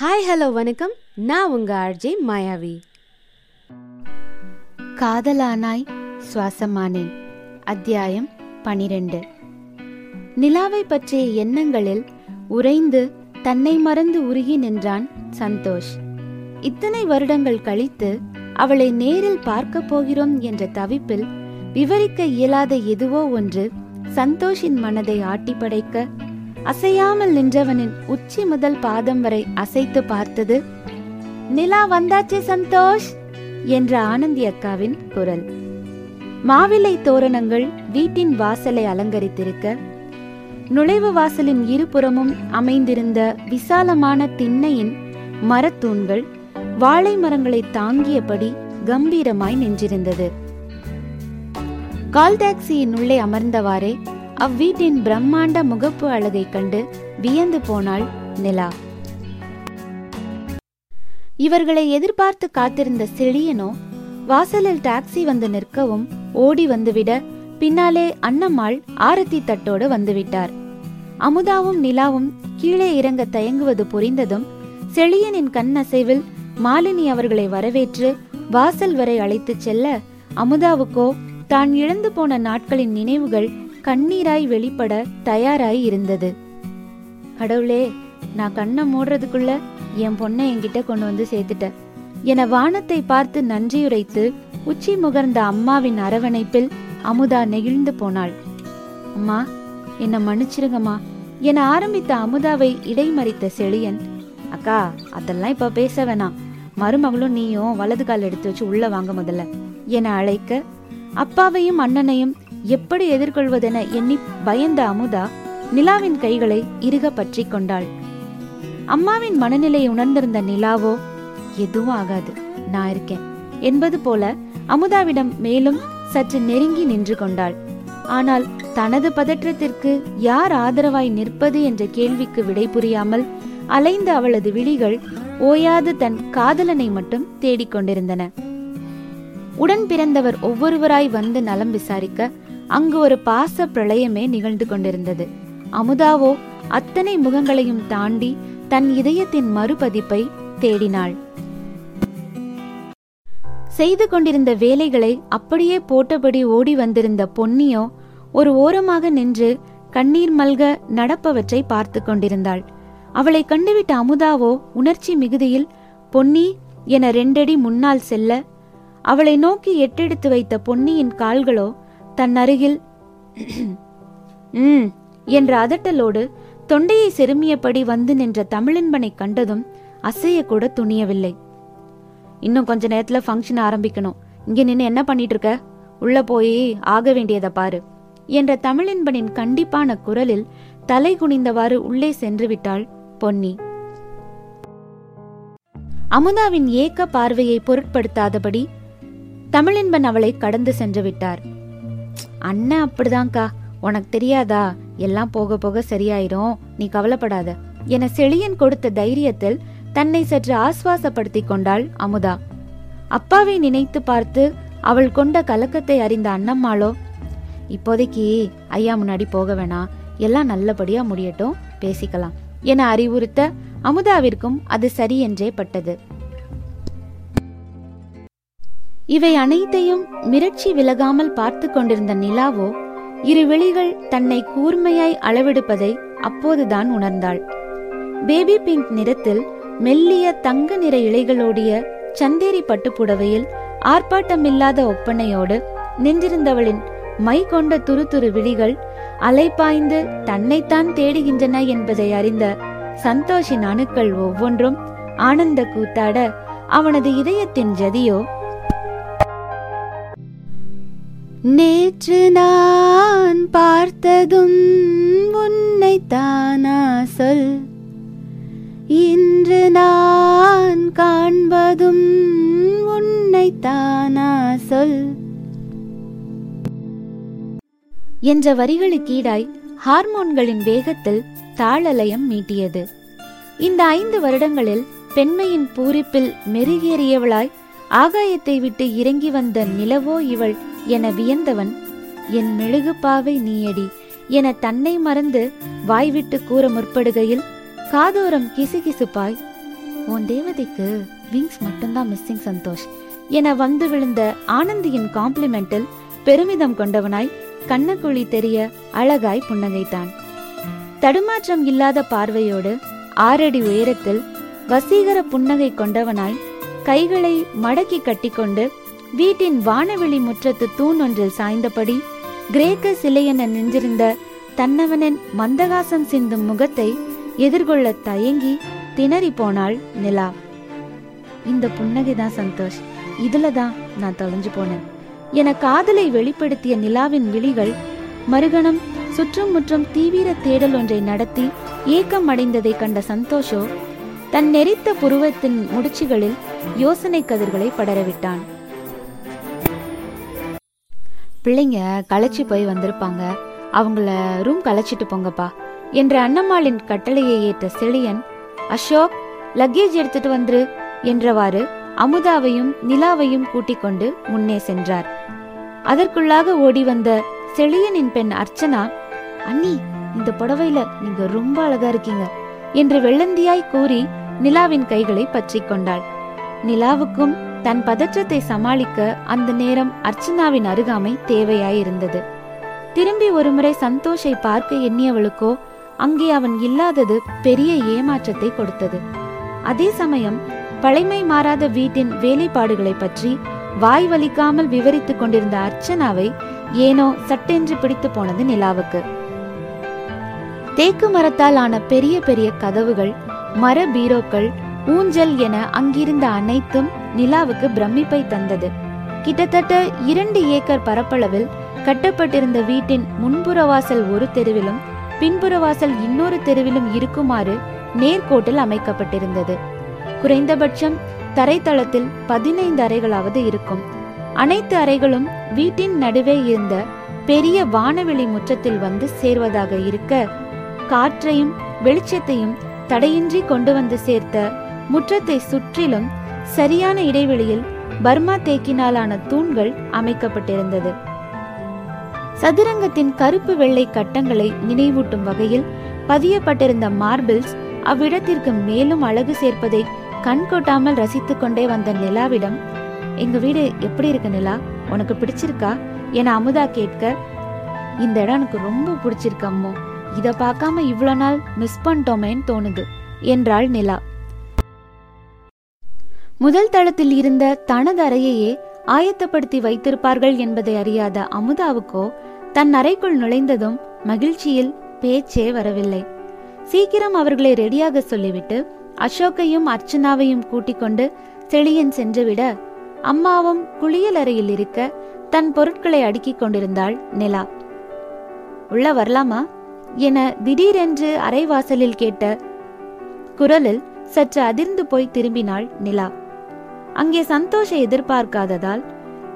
Hi hello வணக்கம். நான் உங்க ஆர்ஜே மாயாவி. காதலானாய் சுவாசமானேன். அத்தியாயம் பனிரெண்டு. நிலாவை பற்றிய எண்ணங்களில் உறைந்து தன்னை மறந்து உருகி நின்றான் சந்தோஷ். இத்தனை வருடங்கள் கழித்து அவளை நேரில் பார்க்க போகிறோம் என்ற தவிப்பில் விவரிக்க இயலாத எதுவோ ஒன்று சந்தோஷின் மனதை ஆட்டி படைக்க அசையாமல் நின்றவனின் உச்சி முதல் பாதம் வரை அசைத்து பார்த்தது நிலா வந்தாச்சே சந்தோஷ்! என்ற ஆனந்தி அக்காவின் குரல். மாவிலை தோரணங்கள் வீட்டின் வாசலை அலங்கரித்திருக்க நுழைவு வாசலின் இருபுறமும் அமைந்திருந்த விசாலமான திண்ணையின் மரத்தூண்கள் வாழை மரங்களை தாங்கியபடி கம்பீரமாய் நின்றிருந்தது. கால் டாக்ஸியின் உள்ளே அமர்ந்தவாறே அவ்வீட்டின் பிரம்மாண்ட முகப்பு அழகை கண்டு வியந்து போனாள் நிலா. இவர்களை எதிர்பார்த்து காத்திருந்த செழியனோ வாசலில் டாக்ஸி வந்து நிற்கவும் ஓடி வந்துவிட பின்னாலே அன்னம்மாள் ஆரத்தி தட்டோடு வந்துவிட்டார். அமுதாவும் நிலாவும் கீழே இறங்க தயங்குவது புரிந்ததும் செழியனின் கண்ணசைவில் மாலினி அவர்களை வரவேற்று வாசல் வரை அழைத்துச் செல்ல அமுதாவுக்கோ தான் இழந்து போன நாட்களின் நினைவுகள் கண்ணீராய் வெளிப்பட தயாராய் இருந்தது. கடவுளே நான் கண்ணை மூடுறதுக்குள்ள என் பொண்ணை என்கிட்ட கொண்டு வந்து சேர்த்துட்ட. என வானத்தை பார்த்து நன்றியுரைத்து உச்சி முகர்ந்த அம்மாவின் அரவணைப்பில் அமுதா நெகிழ்ந்து போனாள். அம்மா என்னை மன்னிச்சிருங்கம்மா என ஆரம்பித்த அமுதாவை இடைமறித்த செழியன். அக்கா அதெல்லாம் இப்ப பேச வேணாம். மருமகளும் நீயும் வலது கால் எடுத்து வச்சு உள்ள வாங்க முதல்ல என அழைக்க அப்பாவையும் அண்ணனையும் எப்படி எதிர்கொள்வதென எண்ணி பயந்த அமுதா நிலாவின் கைகளை இறுக பற்றி கொண்டாள். அம்மாவின் மனநிலையை உணர்ந்திருந்த நிலாவோ எதுவும் ஆகாது நான் இருக்கேன் என்பது போல அமுதாவிடம் மேலும் சற்று நெருங்கி நின்று கொண்டாள். ஆனால் தனது பதற்றத்திற்கு யார் ஆதரவாய் நிற்பது என்ற கேள்விக்கு விடை புரியாமல் அலைந்த அவளது விழிகள் ஓயாது தன் காதலனை மட்டும் தேடிக்கொண்டிருந்தன உடன் பிறந்தவர் ஒவ்வொருவராய் வந்து நலம் விசாரிக்க அங்கு ஒரு பாச பிரளயமே நிகழ்ந்து கொண்டிருந்தது. அமுதாவோ அத்தனை முகங்களையும் தாண்டி தன் இதயத்தின் மறுபதிப்பை தேடினாள். செய்து கொண்டிருந்த வேலைகளை அப்படியே போட்டபடி ஓடி வந்திருந்த பொன்னியோ ஒரு ஓரமாக நின்று கண்ணீர் மல்க நடப்பவற்றை பார்த்து கொண்டிருந்தாள். அவளை கண்டுவிட்ட அமுதாவோ உணர்ச்சி மிகுதியில் பொன்னி என ரெண்டடி முன்னால் செல்ல அவளை நோக்கி எட்டெடுத்து வைத்த பொன்னியின் கால்களோ தன் அருகில் ம் என்ற அதட்டலோடு தொண்டையை செருமியபடி வந்து நின்ற தமிழன்பனை கண்டதும் அசைய கூட துணியவில்லை. இன்னும் கொஞ்ச நேரத்துல ஃபங்க்ஷன் ஆரம்பிக்கணும். இங்க நின்று என்ன பண்ணிட்டு இருக்க உள்ள போய் ஆக வேண்டியதை பாரு என்ற தமிழின்பனின் கண்டிப்பான குரலில் தலை குனிந்தவாறு உள்ளே சென்று விட்டாள் பொன்னி. அமுதாவின் ஏக்க பார்வையை பொருட்படுத்தாதபடி தமிழின்பன் அவளை கடந்து சென்று விட்டார். அண்ணன் அப்படிதான்க்கா உனக்கு தெரியாதா? எல்லாம் போக போக சரியாயிரும் நீ கவலைப்படாத. என செழியன் கொடுத்த தைரியத்தில் தன்னை சற்று ஆஸ்வாசப்படுத்தி கொண்டாள் அமுதா. அப்பாவை நினைத்து பார்த்து அவள் கொண்ட கலக்கத்தை அறிந்த அண்ணம்மாளோ இப்போதைக்கு ஐயா முன்னாடி போக வேணாம் எல்லாம் நல்லபடியா முடியட்டும் பேசிக்கலாம் என அறிவுறுத்த அமுதாவிற்கும் அது சரி என்றே பட்டது. இவை அனைத்தையும் மிரட்சி விலகாமல் பார்த்து கொண்டிருந்த நிலாவோ இரு விழிகள் தன்னை கூர்மையாய் அளவெடுப்பதை அப்போதுதான் உணர்ந்தாள். பேபி பிங்க் நிறத்தில் மெல்லிய தங்க நிற இலைகளோடிய சந்தேரி பட்டு புடவையில் ஆர்ப்பாட்டமில்லாத ஒப்பனையோடு நின்றிருந்தவளின் மை கொண்ட துரு துரு விழிகள் அலைப்பாய்ந்து தன்னைத்தான் தேடுகின்றன என்பதை அறிந்த சந்தோஷின் அணுக்கள் ஒவ்வொன்றும் ஆனந்த கூத்தாட அவனது இதயத்தின் ஜதியோ நேற்று நான் பார்த்ததும் உன்னை தானா சொல். இன்று நான் காண்பதும் உன்னை தானா சொல். என்ற வரிகளுக்கீடாய் ஹார்மோன்களின் வேகத்தில் தாளலயம் மீட்டியது. இந்த ஐந்து வருடங்களில் பெண்மையின் பூரிப்பில் மெருகேறியவளாய் ஆகாயத்தை விட்டு இறங்கி வந்த நிலவோ இவள் என வியந்தவன் என் மெழுகு பாவை நீயடி என தன்னை மறந்து வாய்விட்டு கூற முற்படுகையில் காதோரம் கிசுகிசுப்பாய் உன் தேவதைக்கு விங்ஸ் மட்டும்தான் மிஸ்ஸிங் சந்தோஷ் என வந்து விழுந்த ஆனந்தியின் காம்ப்ளிமெண்டில் பெருமிதம் கொண்டவனாய் கண்ணக்குழி தெரிய அழகாய் புன்னகைத்தான். தடுமாற்றம் இல்லாத பார்வையோடு ஆறடி உயரத்தில் வசீகர புன்னகை கொண்டவனாய் கைகளை மடக்கி கட்டிக்கொண்டு வீட்டின் வானவெளி முற்றத்து தூண் ஒன்றில் சாய்ந்தபடி கிரேக்க சிலையென நின்றிருந்த தன்னவனின் மந்தகாசம் சிந்தும் முகத்தை எதிர்கொள்ள தயங்கி திணறி போனாள் நிலா. இந்த புன்னகை தான் சந்தோஷ். இதுல தான் நான் தொலைஞ்சு போனேன். என காதலை வெளிப்படுத்திய நிலாவின் விழிகள் மறுகணம் சுற்றும் முற்றும் தீவிர தேடல் ஒன்றை நடத்தி ஏக்கம் அடைந்ததை கண்ட சந்தோஷோ தன் நெறித்த புருவத்தின் முடிச்சுகளில் யோசனை கதிர்களை படரவிட்டான். பிள்ளைங்க களைச்சி போய் வந்திருப்பாங்க. அவங்கள ரூம் களைச்சிட்டு போங்கப்பா என்ற அன்னம்மாளின் கட்டளையை ஏற்ற செழியன் அசோக் லக்கேஜ் எடுத்துட்டு வந்துரு என்றவாறு அமுதாவையும் நிலாவையும் கூட்டிக் கொண்டு முன்னே சென்றார். அதற்குள்ளாக ஓடி வந்த செழியனின் பெண் அர்ச்சனா அண்ணி இந்த புடவையில நீங்க ரொம்ப அழகா இருக்கீங்க என்று வெள்ளந்தியாய் கூறி நிலாவின் கைகளை பற்றி கொண்டாள். நிலாவுக்கும் தன் பதற்றத்தை சமாளிக்க அந்த நேரம் அர்ச்சனாவின் அருகாமை தேவையாயிருந்தது. திரும்பி ஒருமுறை சந்தோஷை பார்க்க எண்ணியவளுக்கோ அங்கே அவன் இல்லாதது பெரிய ஏமாற்றத்தை கொடுத்தது. அதே சமயம் பழைமை மாறாத வீட்டின் வேலைப்பாடுகளை பற்றி வாய் வலிக்காமல் விவரித்துக் கொண்டிருந்த அர்ச்சனாவை ஏனோ சட்டென்று பிடித்து போனது நிலாவுக்கு. தேக்கு மரத்தால் ஆன பெரிய பெரிய கதவுகள் மர பீரோக்கள் ஊஞ்சல் என அங்கிருந்த அனைத்தும் நிலாவுக்கு பிரமிப்பை தந்தது. கிட்டத்தட்ட இரண்டு ஏக்கர் பரப்பளவில் கட்டப்பட்டிருந்த வீட்டின் முன்புற வாசல் ஒரு தெருவிலும் பின்புற வாசல் இன்னொரு தெருவிலும் இருக்குமாறு நேர்கோட்டில் அமைக்கப்பட்டிருந்தது. குறைந்தபட்சம் தரைத்தளத்தில் பதினைந்து அறைகளாவது இருக்கும். அனைத்து அறைகளும் வீட்டின் நடுவே இருந்த பெரிய வானவெளி முற்றத்தில் வந்து சேர்வதாக இருக்க காற்றையும் வெளிச்சத்தையும் தடையின்றி கொண்டு வந்து சேர்த்த முற்றத்தை சுற்றிலும் சரியான இடைவெளியில் பர்மா தேக்கினாலான தூண்கள் அமைக்கப்பட்டிருந்தது. சதுரங்கத்தின் கருப்பு வெள்ளை கட்டங்களை நினைவூட்டும் வகையில் பதியப்பட்டிருந்த மார்பிள்ஸ் அவ்விடத்திற்கு மேலும் அழகு சேர்ப்பதை கண் கொட்டாமல் ரசித்துக் கொண்டே வந்த நிலாவிடம் எங்க வீடு எப்படி இருக்கு நிலா? உனக்கு பிடிச்சிருக்கா? என அமுதா கேட்க இந்த இடம் எனக்கு ரொம்ப பிடிச்சிருக்கு அம்மோ. இதை பார்க்காம இவ்வளோ நாள் மிஸ் பண்ணிட்டோமேன்னு தோணுது என்றாள் நிலா. முதல் தளத்தில் இருந்த தனது அறையையே ஆயத்தப்படுத்தி வைத்திருப்பார்கள் என்பதை அறியாத அமுதாவுக்கோ தன் அறைக்குள் நுழைந்ததும் மகிழ்ச்சியில் பேச்சே வரவில்லை. சீக்கிரம் அவர்களை ரெடியாக சொல்லிவிட்டு அசோக்கையும் அர்ச்சனாவையும் கூட்டிக் கொண்டு செழியன் சென்றுவிட அம்மாவும் குளியல் அறையில் இருக்க தன் பொருட்களை அடுக்கிக் கொண்டிருந்தாள் நிலா. உள்ள வரலாமா? என திடீரென்று அரைவாசலில் கேட்ட குரலில் சற்று அதிர்ந்து போய் திரும்பினாள் நிலா. அங்கே சந்தோஷ எதிர்பார்க்காததால்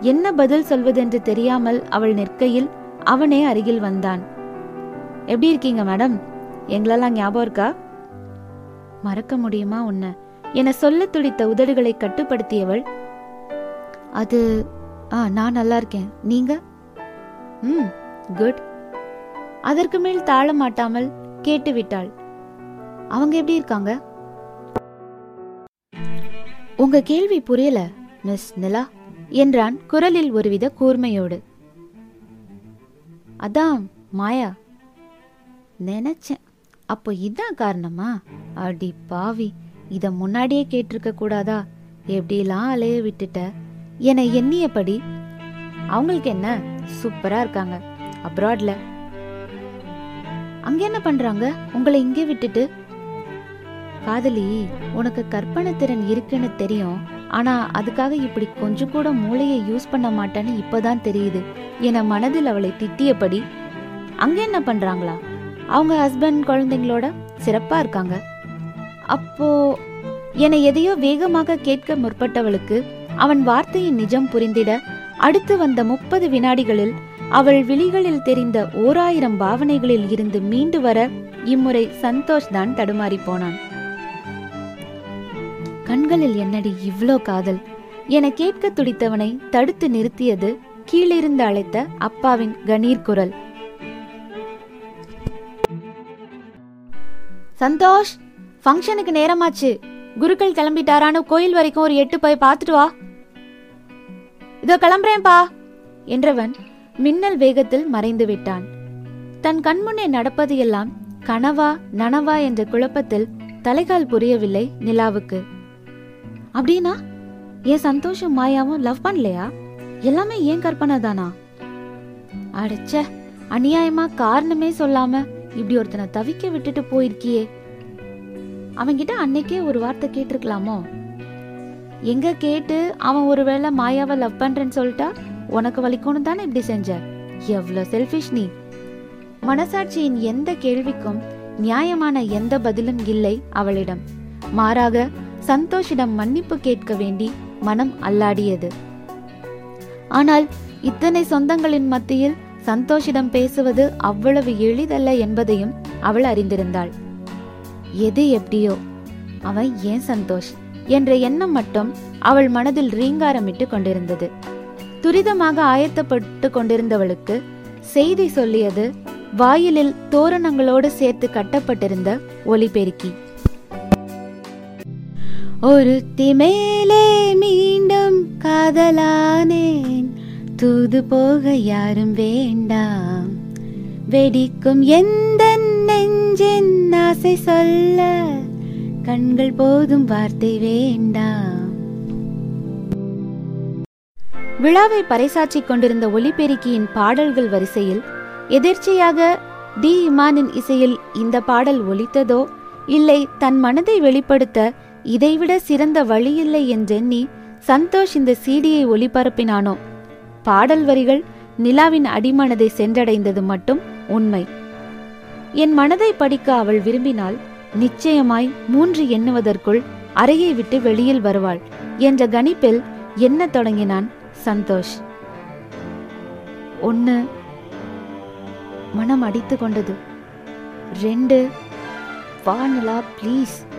என்ன பதில் சொல்வதென்று தெரியாமல் அவள் நிற்கையில் அவனே அருகில் வந்தான். எப்படி இருக்கீங்க மேடம்? எங்களெல்லாம் ஞாபகம் இருக்கா? மறக்க முடியுமா உன்ன? என சொல்ல துடித்த உதடுகளை கட்டுப்படுத்தியவள் அது ஆ நான் நல்லா இருக்கேன். நீங்க? ம் குட். அதற்கு மேல் தாழ மாட்டாமல் கேட்டுவிட்டாள். அவங்க எப்படி இருக்காங்க? உங்க கேள்வி புரியல மிஸ் நிலா என்றான் குரலில் ஒருவித கூர்மையோடு. அதான் மாயா. நினைச்சேன். அப்போ இதான் காரணமா? அடி பாவி இத முன்னாடியே கேட்டிருக்க கூடாதா? எப்படிலாம் அலைய விட்டுட்ட? என எண்ணியபடி அவங்களுக்கு என்ன? சூப்பரா இருக்காங்க. அப்ராட்ல. அங்க என்ன பண்றாங்க? உங்களை இங்கே விட்டுட்டு காதலி உனக்கு கற்பனை திறன் இருக்குன்னு தெரியும். ஆனா அதுக்காக இப்படி கொஞ்சம் கூட மூளையை யூஸ் பண்ண மாட்டேன்னு இப்பதான் தெரியுது. என மனதில் அவளை திட்டியபடி அங்க என்ன பண்றாங்களா? அவங்க ஹஸ்பண்ட் குழந்தைங்களோட சிறப்பா இருக்காங்க. அப்போ என எதையோ வேகமாக கேட்க முற்பட்டவளுக்கு அவன் வார்த்தையின் நிஜம் புரிந்திட அடுத்து வந்த முப்பது வினாடிகளில் அவள் விழிகளில் தெரிந்த ஓராயிரம் பாவனைகளில் இருந்து மீண்டு வர இம்முறை சந்தோஷ் தான் தடுமாறி போனான். கண்களில் என்னடி இவ்ளோ காதல்? என கேட்க துடித்தவனை தடுத்து நிறுத்தியது கீழிருந்து அழைத்த அப்பாவின் கணீர் குரல். சந்தோஷ் ஃபங்க்ஷனுக்கு நேரமாச்சு. குருக்கள் கிளம்பிட்டாரான்னு கோயில் வரைக்கும் ஒரு எட்டு போய் பார்த்துட்டு வா. இதோ கிளம்புறேன்பா என்றவன் மின்னல் வேகத்தில் மறைந்து விட்டான். தன் கண்முன்னே நடப்பது எல்லாம் கனவா நனவா என்ற குழப்பத்தில் தலைகால் புரியவில்லை நிலாவுக்கு. அப்படின்னா ஏன் சந்தோஷம் மாயாவும் லவ் பண்ணலையா? எல்லாமே ஏன் கற்பனை தானா? அடச்ச அநியாயமா காரணமே சொல்லாம இப்படி ஒருத்தனை தவிக்க விட்டுட்டு போயிருக்கியே. அவன்கிட்ட அன்னைக்கே ஒரு வார்த்தை கேட்டிருக்கலாமோ? எங்க கேட்டு அவன் ஒருவேளை மாயாவை லவ் பண்றேன்னு சொல்லிட்டா உனக்கு வலிக்கணும் தானே இப்படி செஞ்ச? எவ்வளோ செல்ஃபிஷ் நீ. மனசாட்சியின் எந்த கேள்விக்கும் நியாயமான எந்த பதிலும் இல்லை அவளிடம். மாறாக சந்தோஷிடம் மன்னிப்பு கேட்க வேண்டி மனம் அல்லாடியது. ஆனால் இத்தனை சொந்தங்களின் மத்தியில் சந்தோஷிடம் பேசுவது அவ்வளவு எளிதல்ல என்பதையும் அவள் அறிந்திருந்தாள். எது எப்படியோ அவன் ஏன் சந்தோஷ் என்ற எண்ணம் மட்டும் அவள் மனதில் ரீங்காரமிட்டு கொண்டிருந்தது. துரிதமாக ஆயத்தப்பட்டு கொண்டிருந்தவளுக்கு செய்தி சொல்லியது வாயிலில் தோரணங்களோடு சேர்த்து கட்டப்பட்டிருந்த ஒலிபெருக்கி. ஒருத்தி மேலே மீண்டும் காதலானேன். தூது போக யாரும் வேண்டாம். வெடிக்கும் எந்த நெஞ்சின் ஆசை சொல்ல கண்கள் போதும் வார்த்தை வேண்டாம். விழாவை பறைசாற்றிக் கொண்டிருந்த ஒலிபெருக்கியின் பாடல்கள் வரிசையில் எதிர்ச்சியாக டி. இமானின் இசையில் இந்த பாடல் ஒலித்ததோ இல்லை தன் மனதை வெளிப்படுத்த இதைவிட சிறந்த வழியில்லை என்றெண்ணி சந்தோஷ் இந்த சீடியை ஒளிபரப்பினானோ? பாடல் வரிகள் நிலாவின் அடிமனதை சென்றடைந்தது மட்டும் உண்மை. என் மனதை படிக்க அவள் விரும்பினால் நிச்சயமாய் மூன்று எண்ணுவதற்குள் அறையை விட்டு வெளியில் வருவாள் என்ற கணிப்பில் என்ன தொடங்கினான் சந்தோஷ். ஒன்று மனம் அடித்து கொண்டது. ரெண்டு வானிலா ப்ளீஸ்.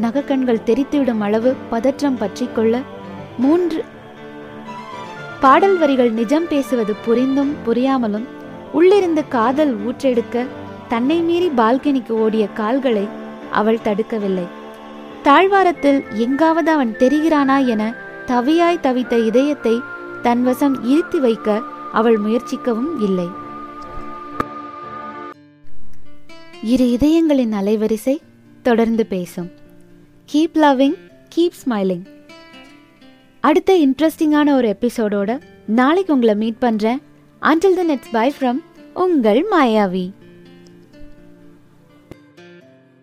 நகக்கண்கள் தெரித்துவிடும் அளவு பதற்றம் பற்றி கொள்ள மூன்று பாடல் வரிகள் நிஜம் பேசுவது புரிந்தும் புரியாமலும் உள்ளிருந்து காதல் ஊற்றெடுக்க தன்னை மீறி பால்கனிக்கு ஓடிய கால்களை அவள் தடுக்கவில்லை. தாழ்வாரத்தில் எங்காவது அவன் தெரிகிறானா என தவியாய் தவித்த இதயத்தை தன்வசம் இருத்தி வைக்க அவள் முயற்சிக்கவும் இல்லை. இரு இதயங்களின் அலைவரிசை தொடர்ந்து பேசும். கீப் லவ்விங் கீப் ஸ்மைலிங் அடுத்த இன்ட்ரெஸ்டிங்கான ஒரு எபிசோடோட நாளைக்கு உங்களை மீட் பண்றேன். Until the it's bye from உங்கள் மாயாவி.